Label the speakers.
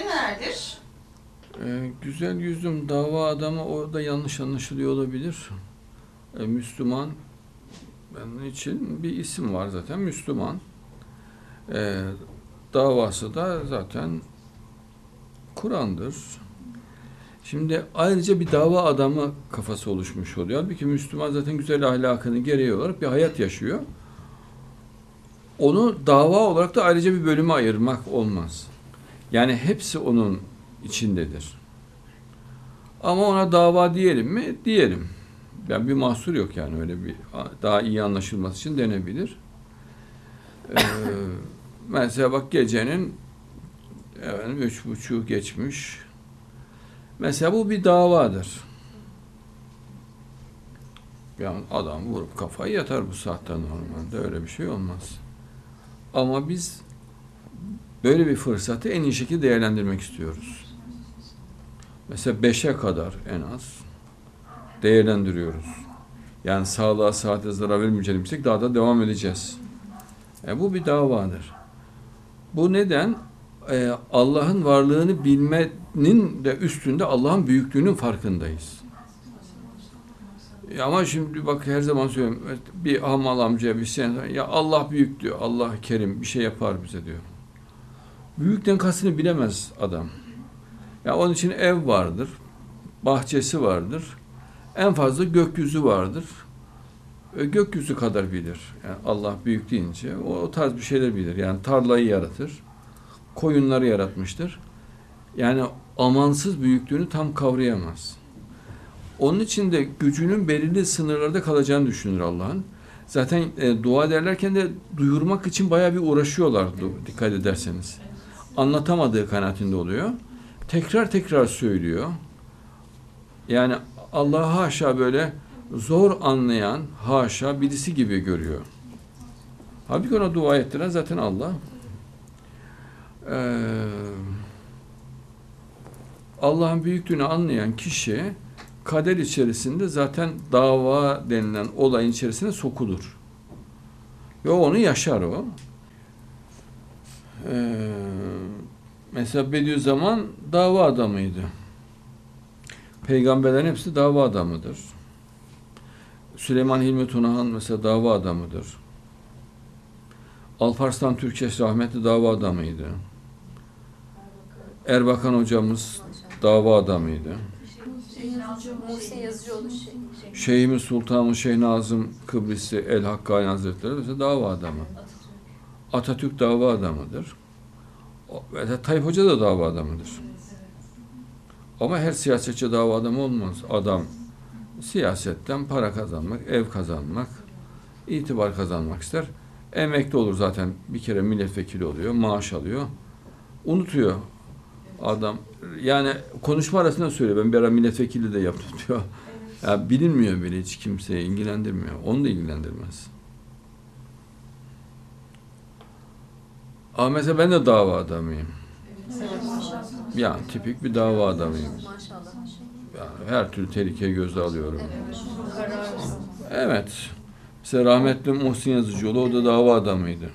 Speaker 1: nelerdir?
Speaker 2: Ee, güzel yüzüm dava adamı orada yanlış anlaşılıyor olabilir. Ee, Müslüman benim için bir isim var zaten Müslüman. Ee, davası da zaten Kur'an'dır. Şimdi ayrıca bir dava adamı kafası oluşmuş oluyor. Halbuki Müslüman zaten güzel ahlakının gereği olarak bir hayat yaşıyor. Onu dava olarak da ayrıca bir bölüme ayırmak olmaz. Yani hepsi onun içindedir. Ama ona dava diyelim mi? Diyelim. Yani bir mahsur yok yani öyle bir daha iyi anlaşılması için denebilir. Ee, mesela bak gecenin efendim, üç buçuğu geçmiş. Mesela bu bir davadır. Yani adam vurup kafayı yatar bu saatte normalde. Öyle bir şey olmaz. Ama biz böyle bir fırsatı en iyi şekilde değerlendirmek istiyoruz. Mesela beşe kadar en az değerlendiriyoruz. Yani sağlığa, saate zarar vermeyeceksek daha da devam edeceğiz. E bu bir davadır. Bu neden? Ee, Allah'ın varlığını bilmenin de üstünde Allah'ın büyüklüğünün farkındayız. E ama şimdi bak her zaman söylüyorum bir hamal amcaya bir şey ya Allah büyük diyor. Allah kerim bir şey yapar bize diyor. Büyükten kastını bilemez adam. Ya onun için ev vardır, bahçesi vardır. En fazla gökyüzü vardır. E, gökyüzü kadar bilir. Yani Allah büyük deyince o, o tarz bir şeyler bilir. Yani tarlayı yaratır. Koyunları yaratmıştır. Yani amansız büyüklüğünü tam kavrayamaz. Onun için de gücünün belirli sınırlarda kalacağını düşünür Allah'ın. Zaten e, dua ederlerken de duyurmak için bayağı bir uğraşıyorlar dikkat ederseniz. Anlatamadığı kanaatinde oluyor. Tekrar tekrar söylüyor. Yani Allah haşa böyle zor anlayan haşa birisi gibi görüyor. Halbuki ona dua ettiren zaten Allah. Ee, Allah'ın büyüklüğünü anlayan kişi kader içerisinde zaten dava denilen olayın içerisine sokulur. Ve onu yaşar o. Ee, mesela Bediüzzaman dava adamıydı. Peygamberlerin hepsi dava adamıdır. Süleyman Hilmi Tunahan mesela dava adamıdır. Alparslan Türkçeş rahmetli dava adamıydı. Erbakan hocamız dava adamıydı.
Speaker 3: Şey.
Speaker 2: Şeyhimiz Sultanı Şeyh Nazım Kıbrisi El Hakkani Hazretleri mesela dava adamı. Atatürk dava adamıdır. Mesela Tayyip Hoca da dava adamıdır. Ama her siyasetçi dava adamı olmaz. Adam siyasetten para kazanmak, ev kazanmak, itibar kazanmak ister. Emekli olur zaten. Bir kere milletvekili oluyor, maaş alıyor. Unutuyor adam. Yani konuşma arasında söylüyor. Ben bir ara milletvekili de yaptım diyor. Ya bilinmiyor bile hiç kimseyi ilgilendirmiyor. Onu da ilgilendirmez. Ama mesela ben de dava adamıyım. Yani tipik bir dava adamıyım. Yani her türlü tehlikeyi gözle alıyorum. Evet. Mesela rahmetli Muhsin Yazıcıoğlu o da dava adamıydı.